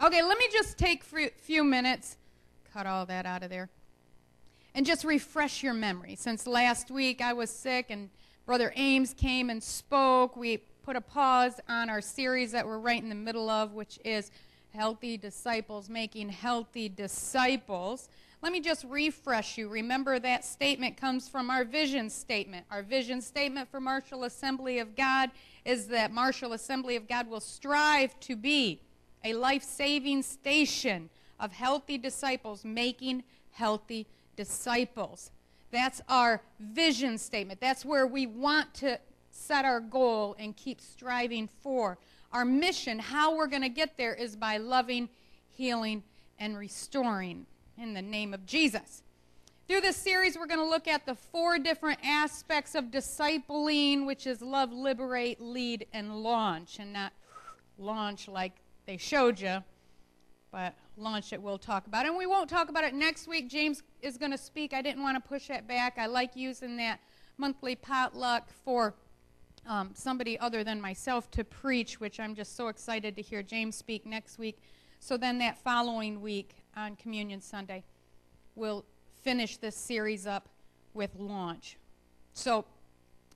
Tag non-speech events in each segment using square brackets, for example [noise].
Okay, let me just take a few minutes, cut all that out of there, and just refresh your memory. Since last week I was sick and Brother Ames came and spoke, we put a pause on our series that we're right in the middle of, which is Healthy Disciples, Making Healthy Disciples. Let me just refresh you. Remember that statement comes from our vision statement. Our vision statement for Marshall Assembly of God is that Marshall Assembly of God will strive to be a life saving station of healthy disciples making healthy disciples. That's our vision statement. That's where we want to set our goal and keep striving for. Our mission, how we're going to get there, is by loving, healing, and restoring in the name of Jesus. Through this series, we're going to look at the four different aspects of discipling, which is love, liberate, lead, and launch. And not launch like they showed you, but launch it we'll talk about. it. And we won't talk about it next week. James is going to speak. I didn't want to push it back. I like using that monthly potluck for um, somebody other than myself to preach, which I'm just so excited to hear James speak next week. So then that following week on Communion Sunday, we'll finish this series up with launch. So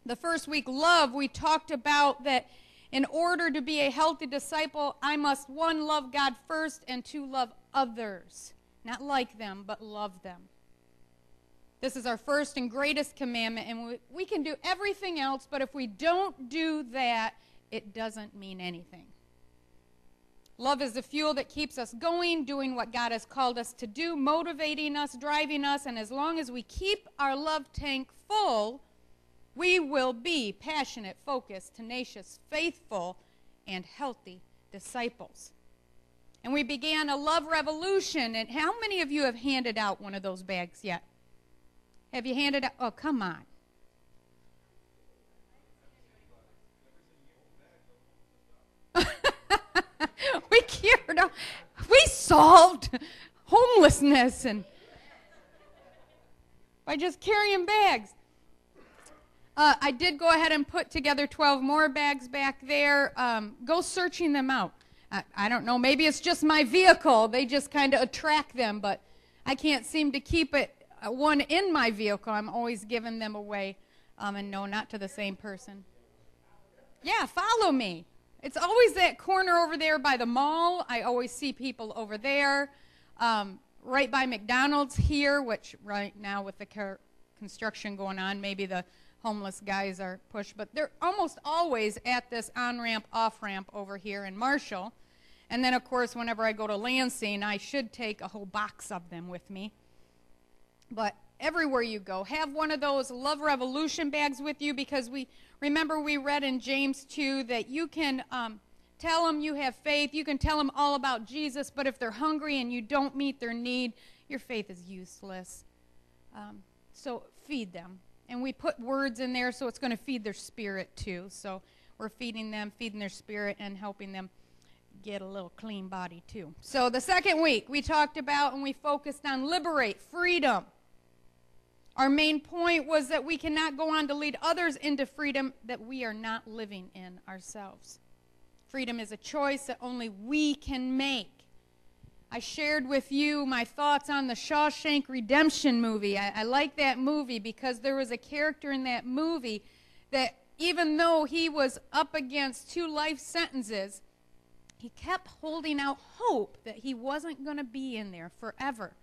the first week, love, we talked about that in order to be a healthy disciple, I must, one, love God first, and two, love others. Not like them, but love them. This is our first and greatest commandment, and we, we can do everything else, but if we don't do that, it doesn't mean anything. Love is the fuel that keeps us going, doing what God has called us to do, motivating us, driving us, and as long as we keep our love tank full, we will be passionate, focused, tenacious, faithful, and healthy disciples. And we began a love revolution. And how many of you have handed out one of those bags yet? Have you handed out? Oh, come on. [laughs] we cured, we solved homelessness and by just carrying bags. Uh, I did go ahead and put together 12 more bags back there. Um, go searching them out. I, I, don't know. Maybe it's just my vehicle. They just kind of attract them, but I can't seem to keep it uh, one in my vehicle. I'm always giving them away. Um, and no, not to the same person. Yeah, follow me. It's always that corner over there by the mall. I always see people over there. Um, right by McDonald's here, which right now with the construction going on, maybe the homeless guys are pushed, but they're almost always at this on ramp, off ramp over here in Marshall. And then, of course, whenever I go to Lansing, I should take a whole box of them with me. But everywhere you go, have one of those Love Revolution bags with you because we remember we read in James 2 that you can um, tell them you have faith, you can tell them all about Jesus, but if they're hungry and you don't meet their need, your faith is useless. Um, so feed them and we put words in there so it's going to feed their spirit too. So we're feeding them, feeding their spirit, and helping them get a little clean body too. So the second week we talked about and we focused on liberate, freedom. Our main point was that we cannot go on to lead others into freedom that we are not living in ourselves. Freedom is a choice that only we can make. I shared with you my thoughts on the Shawshank Redemption movie. I, I, like that movie because there was a character in that movie that, even though he was up against two life sentences, he kept holding out hope that he wasn't going to be in there forever.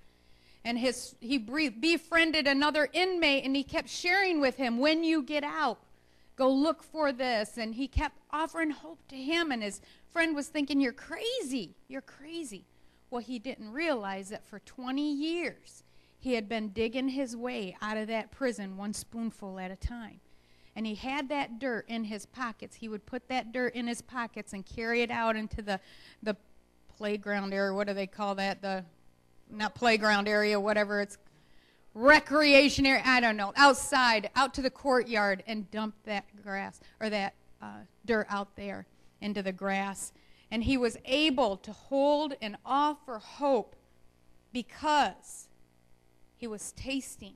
And his, he befriended another inmate and he kept sharing with him, when you get out, go look for this. And he kept offering hope to him. And his friend was thinking, You're crazy. You're crazy. Well, he didn't realize that for 20 years he had been digging his way out of that prison one spoonful at a time. And he had that dirt in his pockets. He would put that dirt in his pockets and carry it out into the, the playground area. What do they call that? The not playground area, whatever it's recreation area. I don't know. Outside, out to the courtyard, and dump that grass or that uh, dirt out there into the grass and he was able to hold and offer hope because he was tasting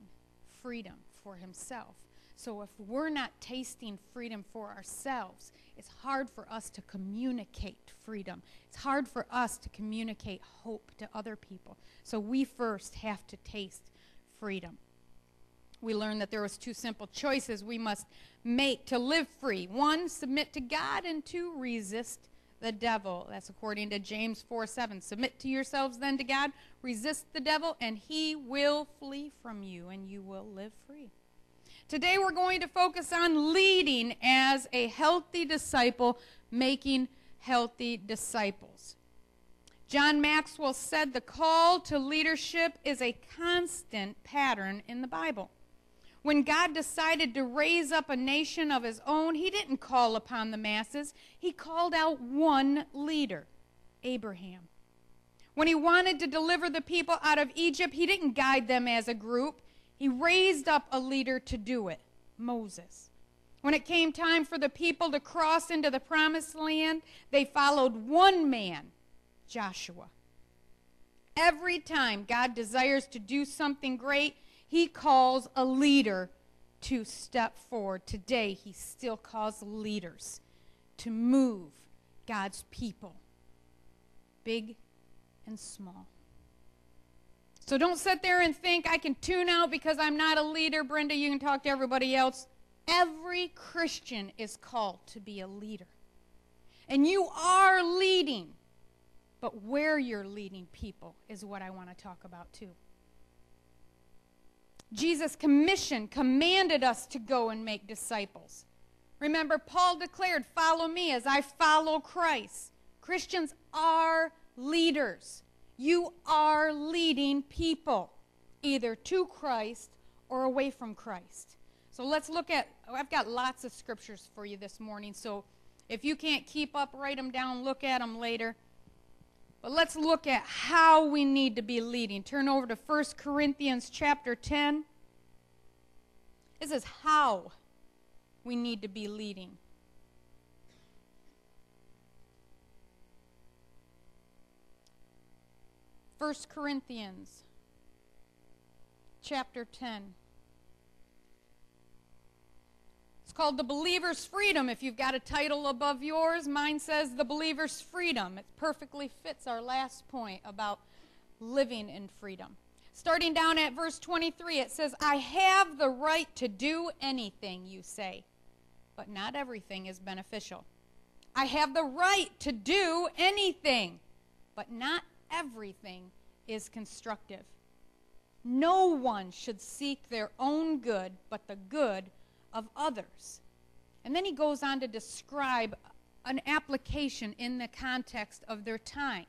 freedom for himself. So if we're not tasting freedom for ourselves, it's hard for us to communicate freedom. It's hard for us to communicate hope to other people. So we first have to taste freedom. We learned that there was two simple choices we must make to live free. One, submit to God, and two, resist the devil. That's according to James 4 7. Submit to yourselves then to God, resist the devil, and he will flee from you, and you will live free. Today we're going to focus on leading as a healthy disciple, making healthy disciples. John Maxwell said the call to leadership is a constant pattern in the Bible. When God decided to raise up a nation of his own, he didn't call upon the masses. He called out one leader, Abraham. When he wanted to deliver the people out of Egypt, he didn't guide them as a group. He raised up a leader to do it, Moses. When it came time for the people to cross into the promised land, they followed one man, Joshua. Every time God desires to do something great, he calls a leader to step forward. Today, he still calls leaders to move God's people, big and small. So don't sit there and think I can tune out because I'm not a leader. Brenda, you can talk to everybody else. Every Christian is called to be a leader. And you are leading. But where you're leading people is what I want to talk about too. Jesus' commission commanded us to go and make disciples. Remember, Paul declared, Follow me as I follow Christ. Christians are leaders. You are leading people either to Christ or away from Christ. So let's look at, oh, I've got lots of scriptures for you this morning. So if you can't keep up, write them down, look at them later. But let's look at how we need to be leading. Turn over to 1 Corinthians chapter 10. This is how we need to be leading. First Corinthians chapter 10. Called The Believer's Freedom. If you've got a title above yours, mine says The Believer's Freedom. It perfectly fits our last point about living in freedom. Starting down at verse 23, it says, I have the right to do anything, you say, but not everything is beneficial. I have the right to do anything, but not everything is constructive. No one should seek their own good, but the good of others. And then he goes on to describe an application in the context of their time.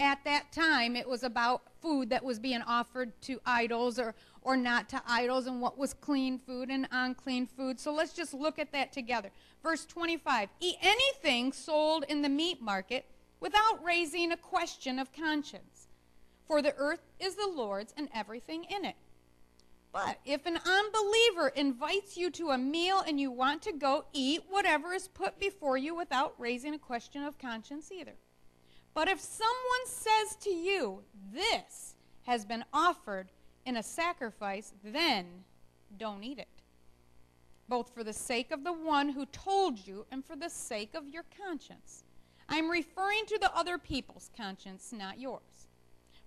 At that time, it was about food that was being offered to idols or, or not to idols, and what was clean food and unclean food. So let's just look at that together. Verse 25 Eat anything sold in the meat market without raising a question of conscience. For the earth is the Lord's and everything in it. But if an unbeliever invites you to a meal and you want to go, eat whatever is put before you without raising a question of conscience either. But if someone says to you, This has been offered in a sacrifice, then don't eat it. Both for the sake of the one who told you and for the sake of your conscience. I'm referring to the other people's conscience, not yours.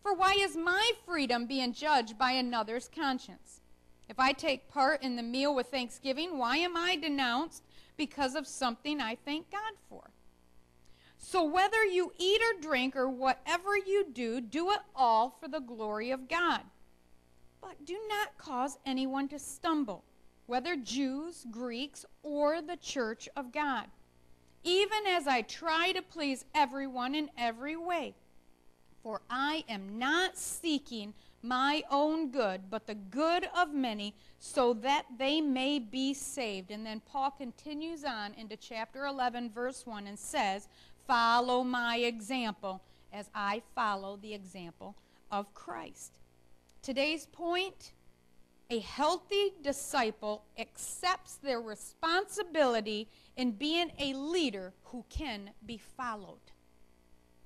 For why is my freedom being judged by another's conscience? If I take part in the meal with thanksgiving, why am I denounced because of something I thank God for? So whether you eat or drink or whatever you do, do it all for the glory of God. But do not cause anyone to stumble, whether Jews, Greeks, or the church of God, even as I try to please everyone in every way. For I am not seeking my own good, but the good of many, so that they may be saved. And then Paul continues on into chapter 11, verse 1, and says, Follow my example as I follow the example of Christ. Today's point a healthy disciple accepts their responsibility in being a leader who can be followed.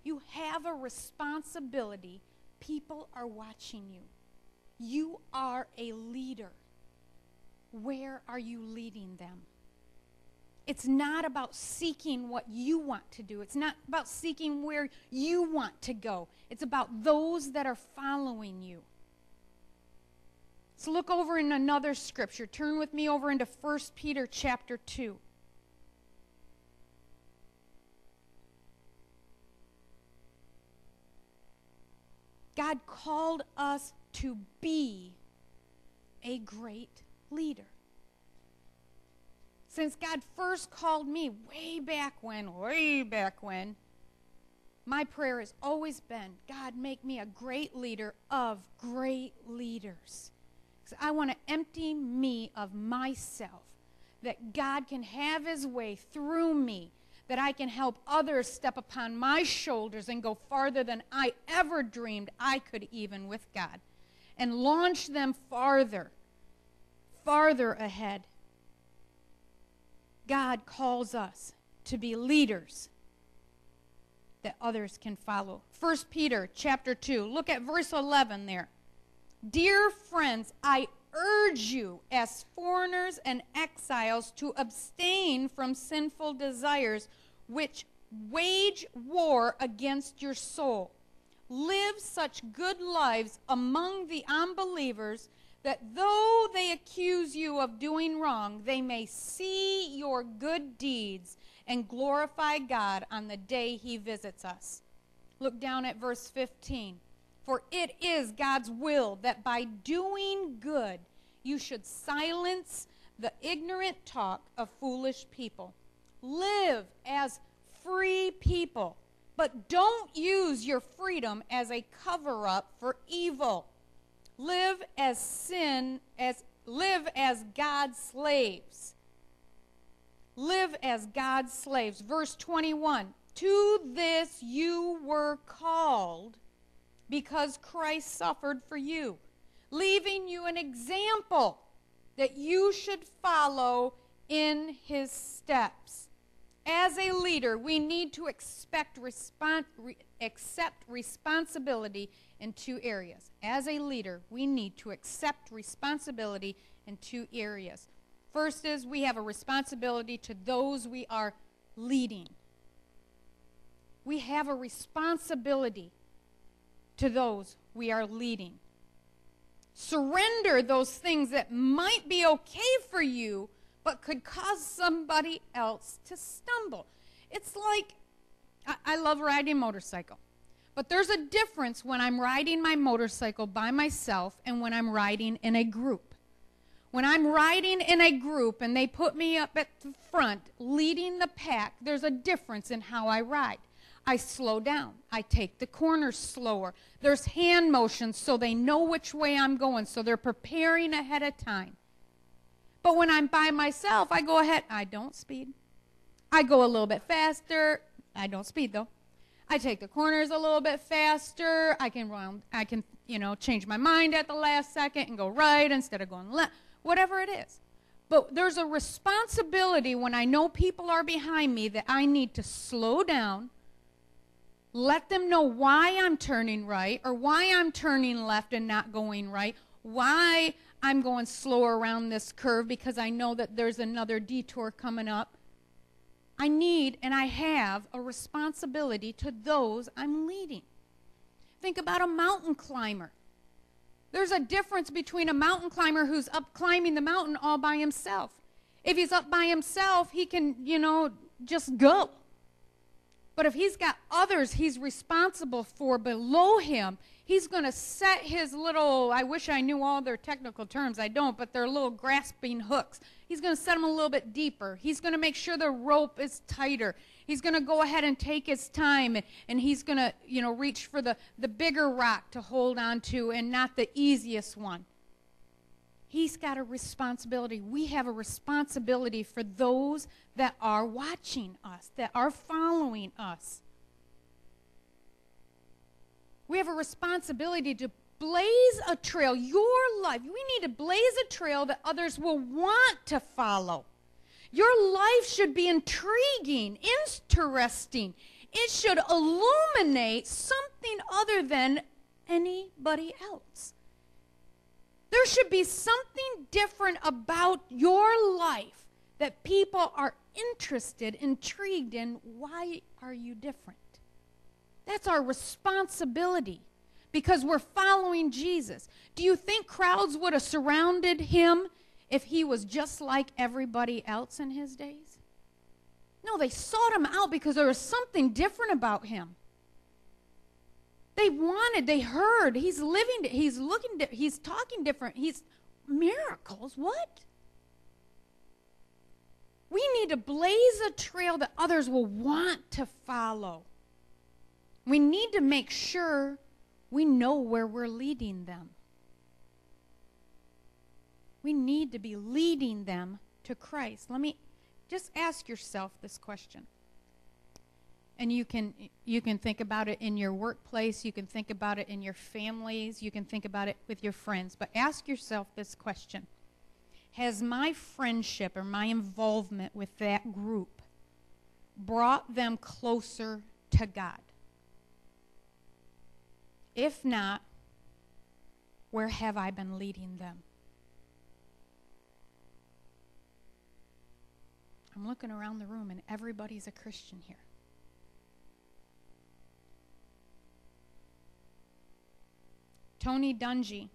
You have a responsibility People are watching you. You are a leader. where are you leading them? It's not about seeking what you want to do. It's not about seeking where you want to go. It's about those that are following you. So look over in another scripture. Turn with me over into 1 Peter chapter 2. God called us to be a great leader. Since God first called me way back when, way back when, my prayer has always been God, make me a great leader of great leaders. Because I want to empty me of myself, that God can have his way through me, that I can help others step upon my shoulders and go farther than I ever dreamed I could, even with God, and launch them farther, farther ahead. God calls us to be leaders that others can follow. 1 Peter chapter 2. Look at verse 11 there. Dear friends, I urge you as foreigners and exiles to abstain from sinful desires which wage war against your soul. Live such good lives among the unbelievers that though they accuse you of doing wrong, they may see your good deeds and glorify God on the day he visits us. Look down at verse 15. For it is God's will that by doing good you should silence the ignorant talk of foolish people. Live as free people, but don't use your freedom as a cover up for evil live as sin as live as God's slaves. Live as God's slaves. Verse 21. To this you were called because Christ suffered for you, leaving you an example that you should follow in his steps. As a leader, we need to expect respon- re- accept responsibility in two areas. As a leader, we need to accept responsibility in two areas. First is we have a responsibility to those we are leading. We have a responsibility to those we are leading. Surrender those things that might be okay for you, but could cause somebody else to stumble. It's like I, I love riding a motorcycle. But there's a difference when I'm riding my motorcycle by myself and when I'm riding in a group. When I'm riding in a group and they put me up at the front leading the pack, there's a difference in how I ride. I slow down. I take the corners slower. There's hand motions so they know which way I'm going, so they're preparing ahead of time. But when I'm by myself, I go ahead. I don't speed. I go a little bit faster. I don't speed though. I take the corners a little bit faster. I can run, I can, you know, change my mind at the last second and go right instead of going left. Whatever it is. But there's a responsibility when I know people are behind me that I need to slow down, let them know why I'm turning right or why I'm turning left and not going right, why I'm going slower around this curve because I know that there's another detour coming up. I need and I have a responsibility to those I'm leading. Think about a mountain climber. There's a difference between a mountain climber who's up climbing the mountain all by himself. If he's up by himself, he can, you know, just go. But if he's got others he's responsible for below him, he's going to set his little, I wish I knew all their technical terms, I don't, but they're little grasping hooks. He's going to set them a little bit deeper. He's going to make sure the rope is tighter. He's going to go ahead and take his time and he's going to, you know, reach for the, the bigger rock to hold on to and not the easiest one. He's got a responsibility. We have a responsibility for those that are watching us, that are following us. We have a responsibility to blaze a trail, your life. We need to blaze a trail that others will want to follow. Your life should be intriguing, interesting. It should illuminate something other than anybody else. There should be something different about your life that people are interested, intrigued in. Why are you different? That's our responsibility because we're following Jesus. Do you think crowds would have surrounded him if he was just like everybody else in his days? No, they sought him out because there was something different about him. They wanted, they heard, he's living, he's looking, he's talking different, he's miracles. What? We need to blaze a trail that others will want to follow. We need to make sure we know where we're leading them. We need to be leading them to Christ. Let me just ask yourself this question. And you can you can think about it in your workplace, you can think about it in your families, you can think about it with your friends, but ask yourself this question. Has my friendship or my involvement with that group brought them closer to God? If not, where have I been leading them? I'm looking around the room and everybody's a Christian here. Tony Dungy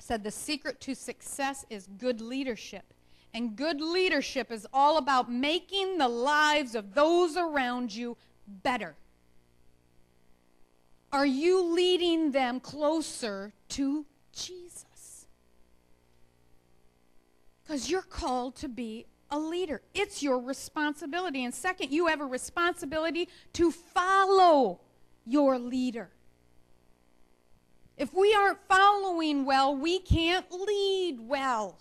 said the secret to success is good leadership. And good leadership is all about making the lives of those around you better. Are you leading them closer to Jesus? Because you're called to be a leader. It's your responsibility. And second, you have a responsibility to follow your leader. If we aren't following well, we can't lead well.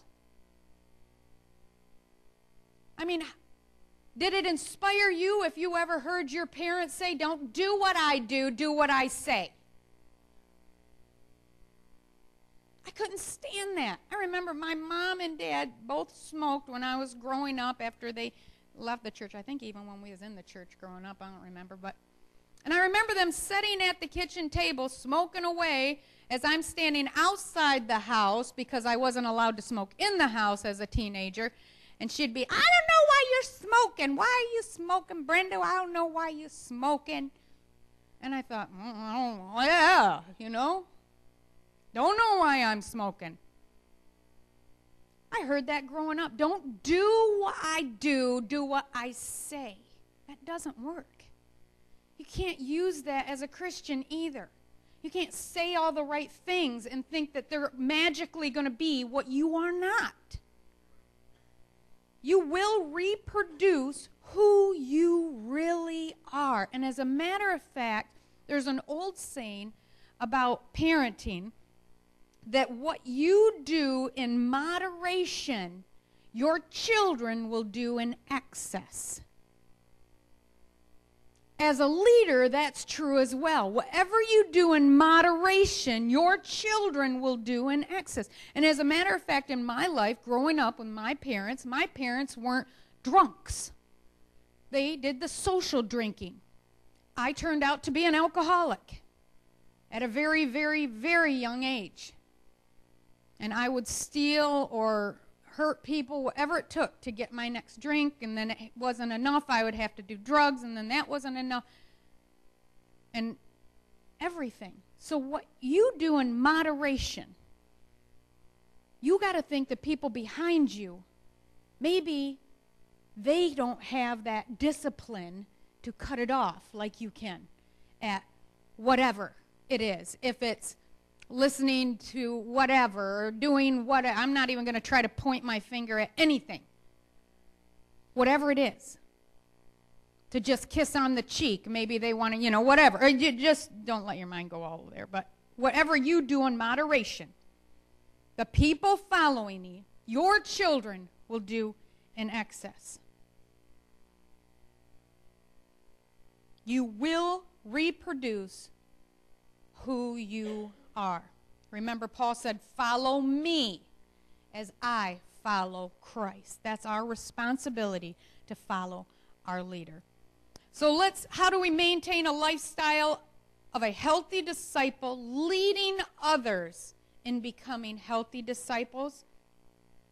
I mean, did it inspire you if you ever heard your parents say, Don't do what I do, do what I say? I couldn't stand that. I remember my mom and dad both smoked when I was growing up after they left the church. I think even when we was in the church growing up, I don't remember, but and I remember them sitting at the kitchen table smoking away as I'm standing outside the house because I wasn't allowed to smoke in the house as a teenager. And she'd be, I don't why you're smoking. Why are you smoking, Brenda? I don't know why you're smoking. And I thought, oh, yeah, you know. Don't know why I'm smoking. I heard that growing up. Don't do what I do, do what I say. That doesn't work. You can't use that as a Christian either. You can't say all the right things and think that they're magically going to be what you are not. You will reproduce who you really are. And as a matter of fact, there's an old saying about parenting that what you do in moderation, your children will do in excess. As a leader, that's true as well. Whatever you do in moderation, your children will do in excess. And as a matter of fact, in my life, growing up with my parents, my parents weren't drunks. They did the social drinking. I turned out to be an alcoholic at a very, very, very young age. And I would steal or hurt people, whatever it took to get my next drink, and then it wasn't enough, I would have to do drugs, and then that wasn't enough. And everything. So, what you do in moderation, you got to think the people behind you, maybe they don't have that discipline to cut it off like you can at whatever it is. If it's listening to whatever or doing what I'm not even going to try to point my finger at anything. Whatever it is. To just kiss on the cheek, maybe they want to, you know, whatever. Or you just don't let your mind go all there, but whatever you do in moderation, the people following you, your children will do in excess. You will reproduce who you are. Remember, Paul said, Follow me as I follow Christ. That's our responsibility to follow our leader. So let's, how do we maintain a lifestyle of a healthy disciple leading others in becoming healthy disciples?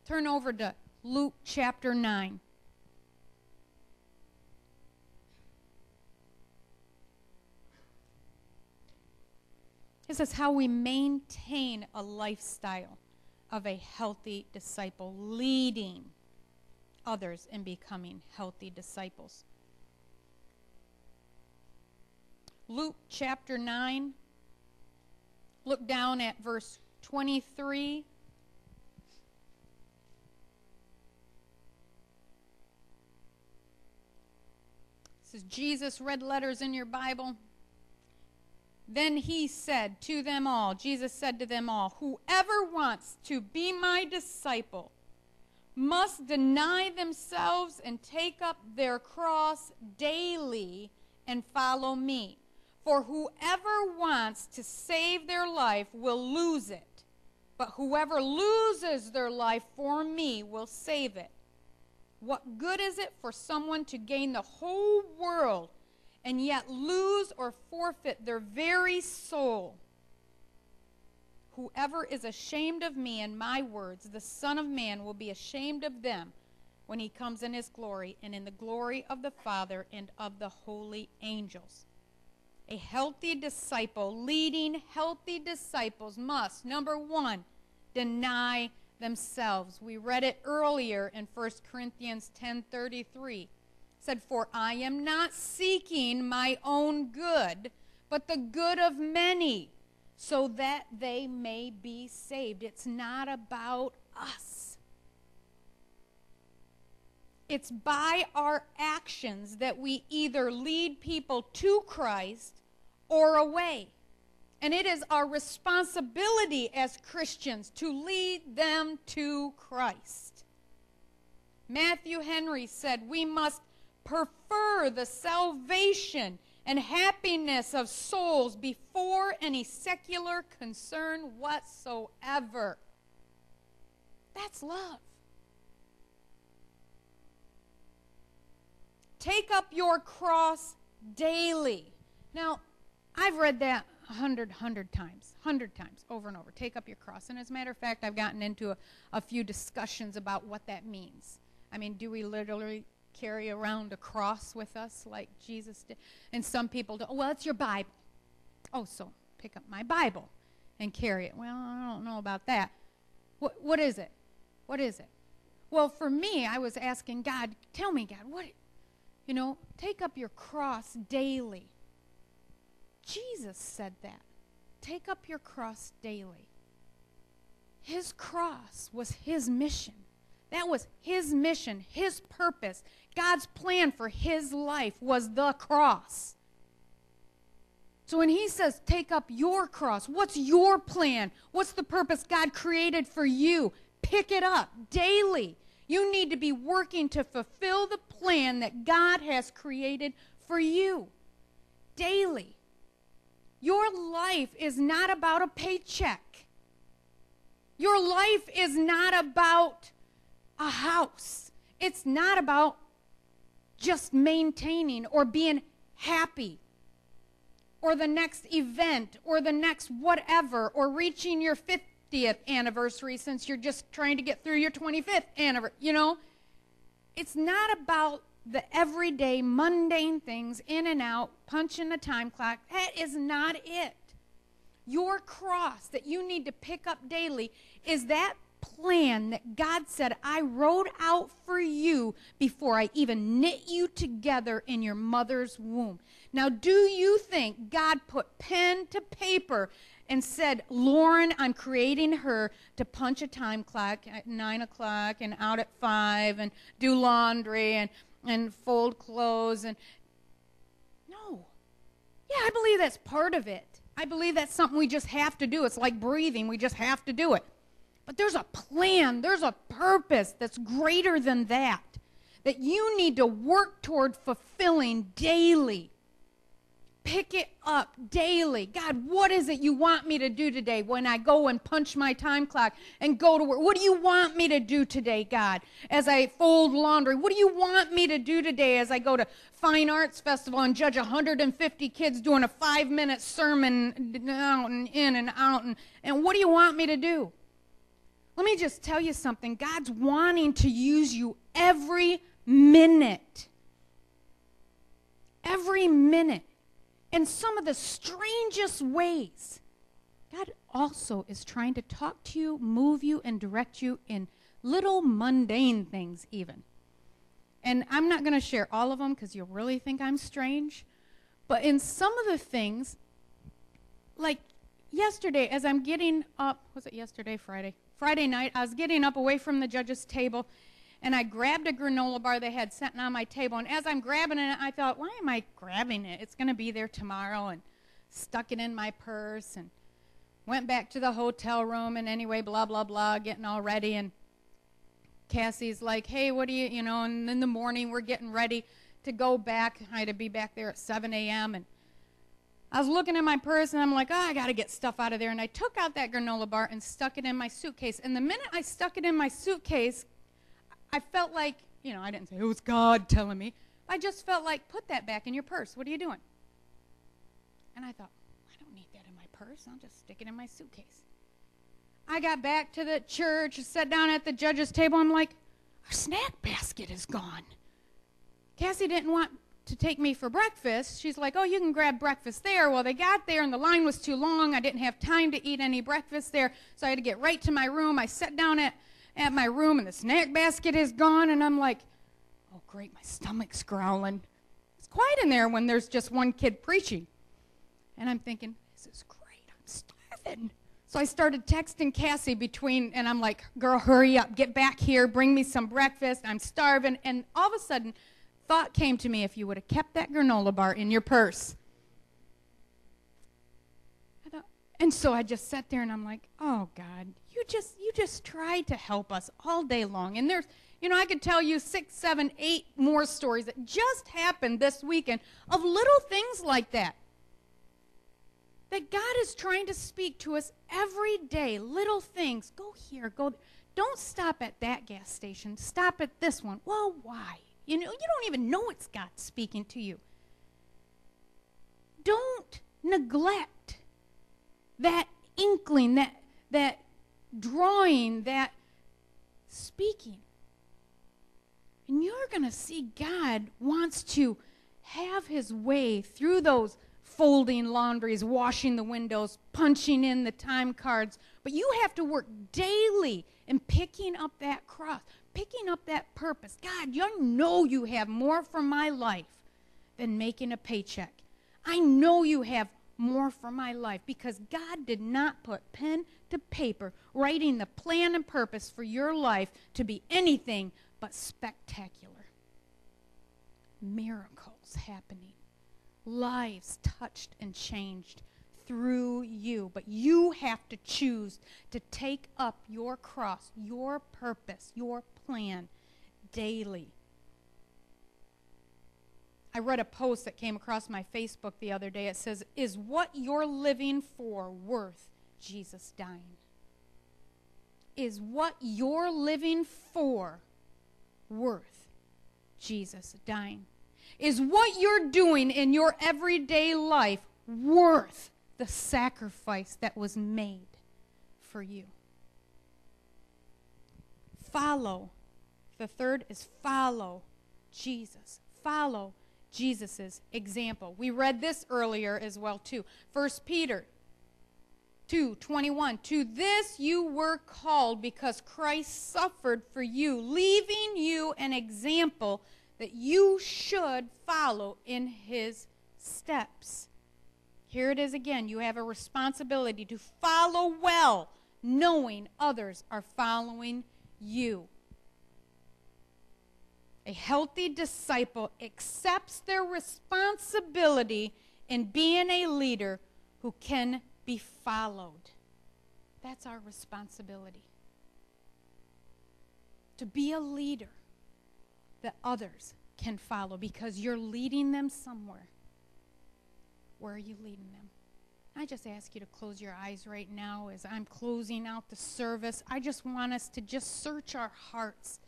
Turn over to Luke chapter 9. This is how we maintain a lifestyle of a healthy disciple, leading others in becoming healthy disciples. Luke chapter 9, look down at verse 23. This is Jesus, red letters in your Bible. Then he said to them all, Jesus said to them all, Whoever wants to be my disciple must deny themselves and take up their cross daily and follow me. For whoever wants to save their life will lose it, but whoever loses their life for me will save it. What good is it for someone to gain the whole world? And yet lose or forfeit their very soul. Whoever is ashamed of me and my words, the Son of Man will be ashamed of them when he comes in his glory and in the glory of the Father and of the holy angels. A healthy disciple, leading healthy disciples, must, number one, deny themselves. We read it earlier in 1 Corinthians 10:33 said, For I am not seeking my own good, but the good of many, so that they may be saved. It's not about us. It's by our actions that we either lead people to Christ or away. And it is our responsibility as Christians to lead them to Christ. Matthew Henry said, We must prefer the salvation and happiness of souls before any secular concern whatsoever. That's love. Take up your cross daily. Now, I've read that a hundred, hundred times, hundred times, over and over. Take up your cross. And as a matter of fact, I've gotten into a, a few discussions about what that means. I mean, do we literally carry around a cross with us like Jesus did. And some people do. Oh, well, it's your Bible. Oh, so pick up my Bible and carry it. Well, I don't know about that. What, what is it? What is it? Well, for me, I was asking God, tell me, God, what, you know, take up your cross daily. Jesus said that. Take up your cross daily. His cross was his mission. That was his mission, his purpose. God's plan for his life was the cross. So when he says, take up your cross, what's your plan? What's the purpose God created for you? Pick it up daily. You need to be working to fulfill the plan that God has created for you daily. Your life is not about a paycheck. Your life is not about a house. It's not about just maintaining or being happy or the next event or the next whatever or reaching your 50th anniversary since you're just trying to get through your 25th anniversary. You know, it's not about the everyday mundane things in and out, punching the time clock. That is not it. Your cross that you need to pick up daily is that plan that God said I wrote out for you before I even knit you together in your mother's womb. Now, do you think God put pen to paper and said, Lauren, I'm creating her to punch a time clock at 9 o'clock and out at 5 and do laundry and, and fold clothes? And no. Yeah, I believe that's part of it. I believe that's something we just have to do. It's like breathing, we just have to do it. But there's a plan, there's a purpose that's greater than that, that you need to work toward fulfilling daily. pick it up daily. God, what is it you want me to do today when I go and punch my time clock and go to work? What do you want me to do today, God, as I fold laundry? What do you want me to do today as I go to Fine Arts Festival and judge 150 kids doing a five minute sermon out and in and out? And, and what do you want me to do? Let me just tell you something God's wanting to use you every minute. Every minute in some of the strangest ways. God also is trying to talk to you, move you, and direct you in little mundane things, even. And I'm not going to share all of them because you'll really think I'm strange. But in some of the things, like yesterday, as I'm getting up, was it yesterday, Friday? Friday night, I was getting up away from the judge's table, and I grabbed a granola bar they had sitting on my table. And as I'm grabbing it, I thought, why am I grabbing it? It's going to be there tomorrow. And stuck it in my purse and went back to the hotel room. And anyway, blah, blah, blah, getting all ready. And Cassie's like, hey, what do you, you know, and in the morning we're getting ready to go back. I had to be back there at 7 a.m. And I was looking in my purse and I'm like, oh, I got to get stuff out of there. And I took out that granola bar and stuck it in my suitcase. And the minute I stuck it in my suitcase, I felt like, you know, I didn't say, it was God telling me. I just felt like, put that back in your purse. What are you doing? And I thought, I don't need that in my purse. I'll just stick it in my suitcase. I got back to the church, sat down at the judge's table. I'm like, our snack basket is gone. Cassie didn't want to take me for breakfast. She's like, oh, you can grab breakfast there. Well, they got there and the line was too long. I didn't have time to eat any breakfast there, so I had to get right to my room. I sat down at at my room and the snack basket is gone, and I'm like, oh, great, my stomach's growling. It's quiet in there when there's just one kid preaching. And I'm thinking, this is great, I'm starving. So I started texting Cassie between, and I'm like, girl, hurry up, get back here, bring me some breakfast, I'm starving. And all of a sudden, thought came to me if you would have kept that granola bar in your purse. And so I just sat there and I'm like, oh God, you just you just tried to help us all day long. And there's you know, I could tell you six, seven, eight more stories that just happened this weekend of little things like that. That God is trying to speak to us every day. Little things. Go here, go there. Don't stop at that gas station. Stop at this one. Well, why? You know, you don't even know it's God speaking to you. Don't neglect that inkling, that that drawing, that speaking. And you're going to see God wants to have his way through those folding laundries, washing the windows, punching in the time cards. But you have to work daily in picking up that cross, picking up that purpose. God, you know you have more for my life than making a paycheck. I know you have more for my life because God did not put pen to paper writing the plan and purpose for your life to be anything but spectacular. Miracles happening, lives touched and changed through you. But you have to choose to take up your cross, your purpose, your plan daily. I read a post that came across my Facebook the other day. It says, Is what you're living for worth Jesus dying? Is what you're living for worth Jesus dying? Is what you're doing in your everyday life worth the sacrifice that was made for you? Follow. The third is follow Jesus. Follow Jesus' example. We read this earlier as well too. 1 Peter 2 21. To this you were called because Christ suffered for you, leaving you an example that you should follow in his steps. Here it is again. You have a responsibility to follow well, knowing others are following you. A healthy disciple accepts their responsibility in being a leader who can be followed. That's our responsibility. To be a leader that others can follow because you're leading them somewhere. Where are you leading them? I just ask you to close your eyes right now as I'm closing out the service. I just want us to just search our hearts.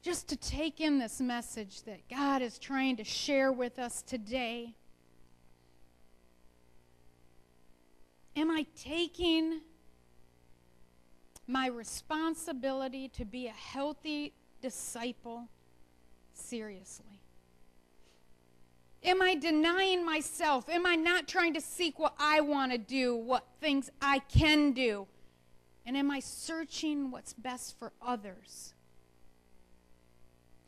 Just to take in this message that God is trying to share with us today. Am I taking my responsibility to be a healthy disciple seriously? Am I denying myself? Am I not trying to seek what I want to do, what things I can do? And am I searching what's best for others?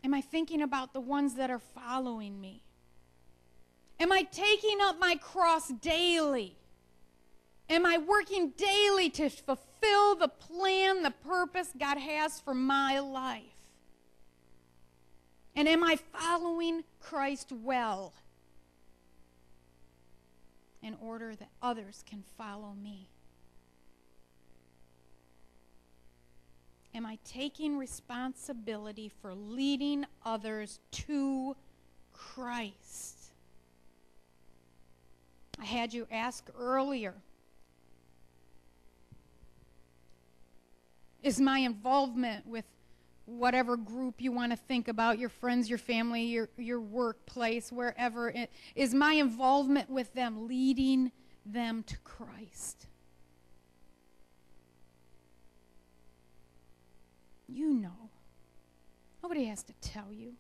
Am I thinking about the ones that are following me? Am I taking up my cross daily? Am I working daily to fulfill the plan, the purpose God has for my life? And am I following Christ well in order that others can follow me? Am I taking responsibility for leading others to Christ? I had you ask earlier Is my involvement with whatever group you want to think about your friends, your family, your, your workplace, wherever it is my involvement with them leading them to Christ? You know. Nobody has to tell you.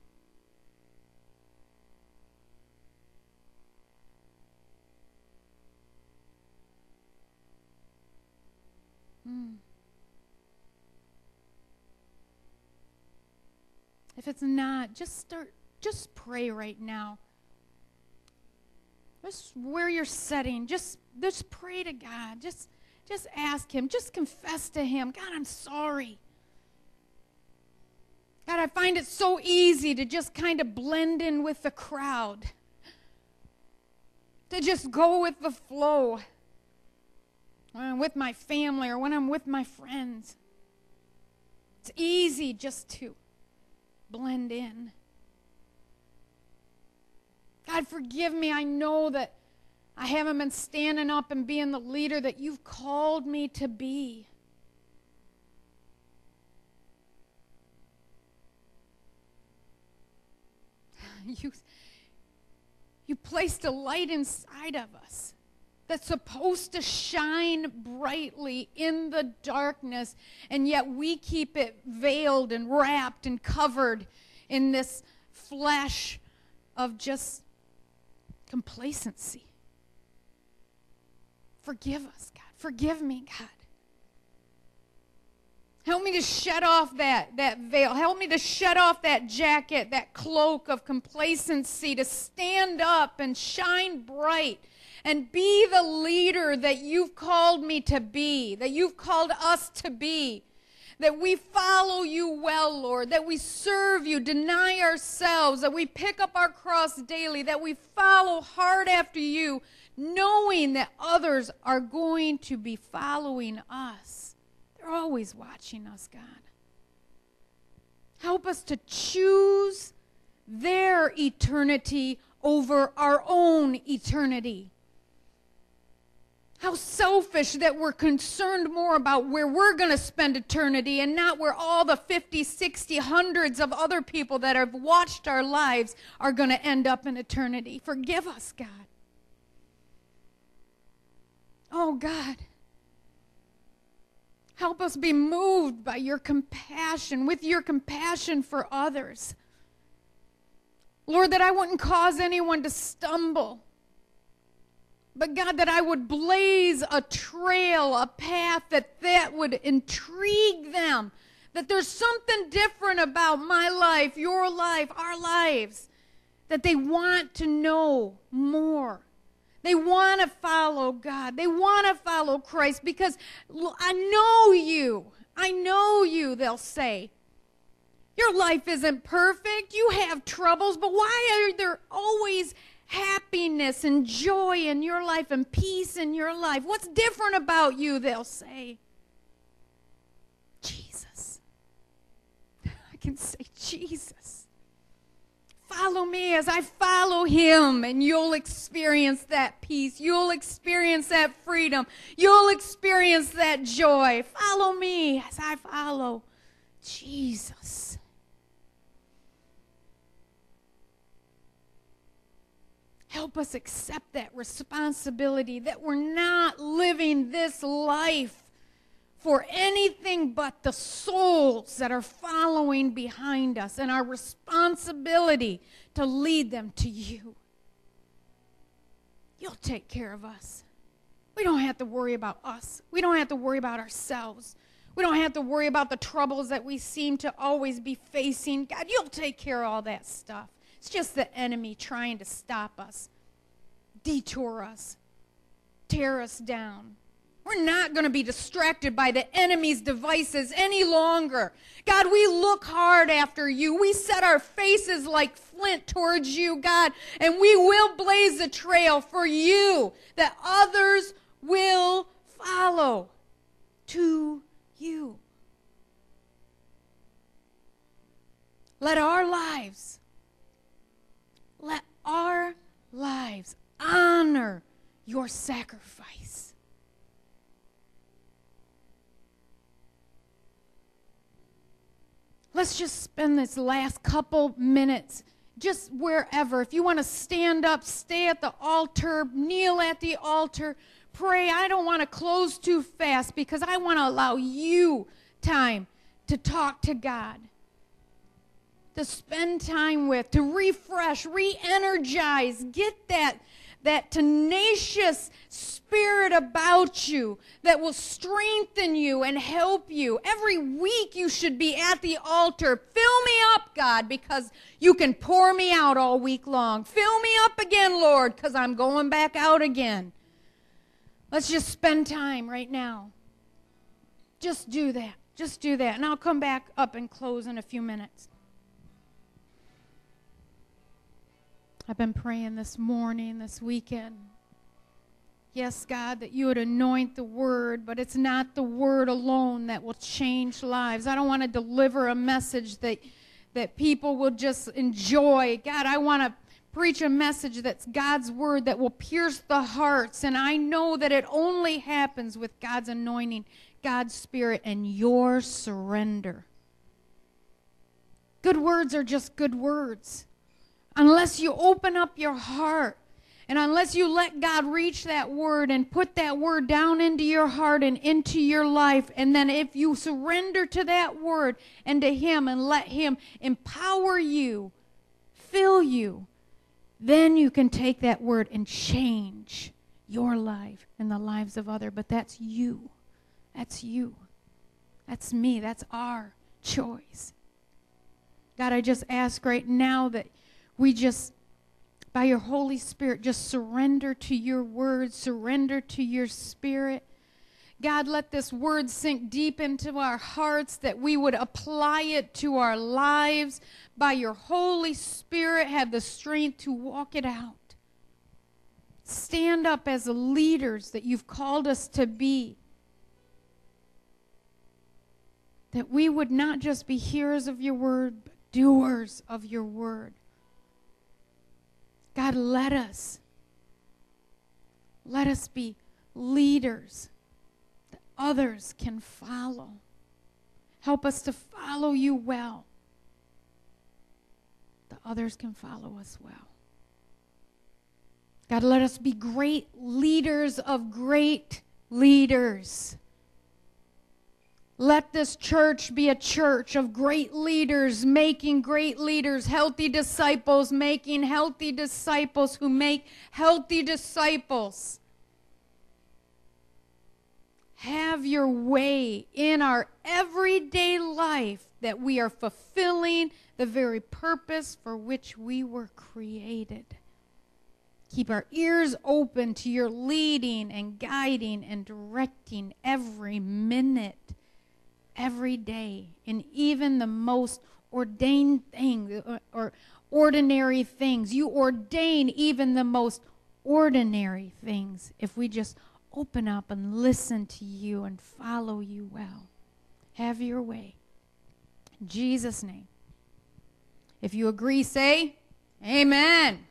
Hmm. If it's not, just start, just pray right now. Just where you're sitting, just, just pray to God. Just, just ask Him. Just confess to Him. God, I'm sorry. God, I find it so easy to just kind of blend in with the crowd, to just go with the flow when I'm with my family or when I'm with my friends. It's easy just to blend in. God, forgive me. I know that I haven't been standing up and being the leader that you've called me to be. [sighs] You, you placed a light inside of us that's supposed to shine brightly in the darkness, and yet we keep it veiled and wrapped and covered in this flesh of just complacency. Forgive us, God. Forgive me, God. Help me to shed off that, that veil. Help me to shed off that jacket, that cloak of complacency, to stand up and shine bright and be the leader that you've called me to be, that you've called us to be. That we follow you well, Lord, that we serve you, deny ourselves, that we pick up our cross daily, that we follow hard after you, knowing that others are going to be following us. They're always watching us, God. Help us to choose their eternity over our own eternity. How selfish that we're concerned more about where we're going to spend eternity and not where all the 50, 60, hundreds of other people that have watched our lives are going to end up in eternity. Forgive us, God. Oh, God. Help us be moved by your compassion, with your compassion for others. Lord, that I wouldn't cause anyone to stumble but God, that I would blaze a trail, a path that that would intrigue them. That there's something different about my life, your life, our lives. That they want to know more. They want to follow God. They want to follow Christ because I know you. I know you, they'll say. Your life isn't perfect. You have troubles, but why are there always happiness and joy in your life and peace in your life. What's different about you, they'll say? Jesus. [laughs] I can say, Jesus. Follow me as I follow him, and you'll experience that peace. You'll experience that freedom. You'll experience that joy. Follow me as I follow Jesus. Help us accept that responsibility that we're not living this life for anything but the souls that are following behind us and our responsibility to lead them to you. You'll take care of us. We don't have to worry about us. We don't have to worry about ourselves. We don't have to worry about the troubles that we seem to always be facing. God, you'll take care of all that stuff. It's just the enemy trying to stop us, detour us, tear us down. We're not going to be distracted by the enemy's devices any longer. God, we look hard after you. We set our faces like flint towards you, God, and we will blaze a trail for you that others will follow to you. Let our lives, our lives honor your sacrifice. let's just spend this last couple minutes just wherever. If you want to stand up, stay at the altar, kneel at the altar, pray. I don't want to close too fast because I want to allow you time to talk to God, to spend time with, to refresh, re energize, get that that tenacious spirit about you that will strengthen you and help you. Every week you should be at the altar. Fill me up, God, because you can pour me out all week long. Fill me up again, Lord, because I'm going back out again. Let's just spend time right now. Just do that. Just do that. And I'll come back up and close in a few minutes. I've been praying this morning, this weekend. Yes, God, that you would anoint the word, but it's not the word alone that will change lives. I don't want to deliver a message that that people will just enjoy. God, I want to preach a message that's God's word that will pierce the hearts, and I know that it only happens with God's anointing, God's spirit and your surrender. Good words are just good words unless you open up your heart and unless you let God reach that word and put that word down into your heart and into your life, and then if you surrender to that word and to Him and let Him empower you, fill you, then you can take that word and change your life and the lives of other. But that's you. That's you. That's me. That's our choice. God, I just ask right now that we just, by your Holy Spirit, just surrender to your word, surrender to your spirit. God, let this word sink deep into our hearts that we would apply it to our lives. By your Holy Spirit, have the strength to walk it out. Stand up as leaders that you've called us to be. That we would not just be hearers of your word, but doers of your word. God, let us. Let us be leaders that others can follow. Help us to follow you well, that others can follow us well. God, let us be great leaders of great leaders. Let this church be a church of great leaders, making great leaders, healthy disciples, making healthy disciples who make healthy disciples. Have your way in our everyday life that we are fulfilling the very purpose for which we were created. Keep our ears open to your leading and guiding and directing every minute every day in even the most ordained thing or ordinary things. You ordain even the most ordinary things if we just open up and listen to you and follow you well. Have your way. In Jesus' name. If you agree, say, Amen.